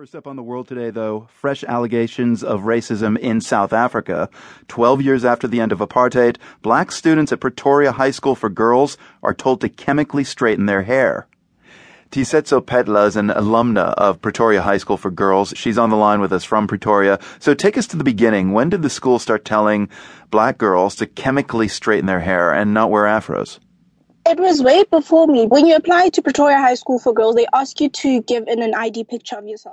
First up on the world today, though, fresh allegations of racism in South Africa. Twelve years after the end of apartheid, black students at Pretoria High School for Girls are told to chemically straighten their hair. Tisetso Petla is an alumna of Pretoria High School for Girls. She's on the line with us from Pretoria. So take us to the beginning. When did the school start telling black girls to chemically straighten their hair and not wear afros? It was way before me. When you apply to Pretoria High School for Girls, they ask you to give in an ID picture of yourself.